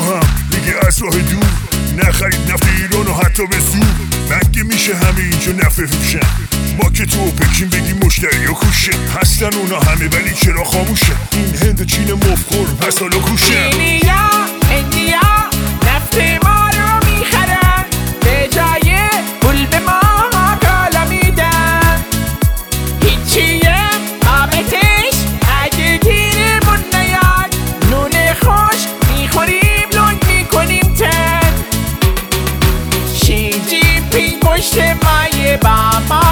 هم. دیگه از راه دور. نخرید نفت ایران و حتی به زور. مگه میشه همه اینجا نفت ما که تو پکین بگی مشتری ها کوشه هستن اونا همه ولی چرا خاموشه این هند چین مفخور پس حالا کوشه 爸妈。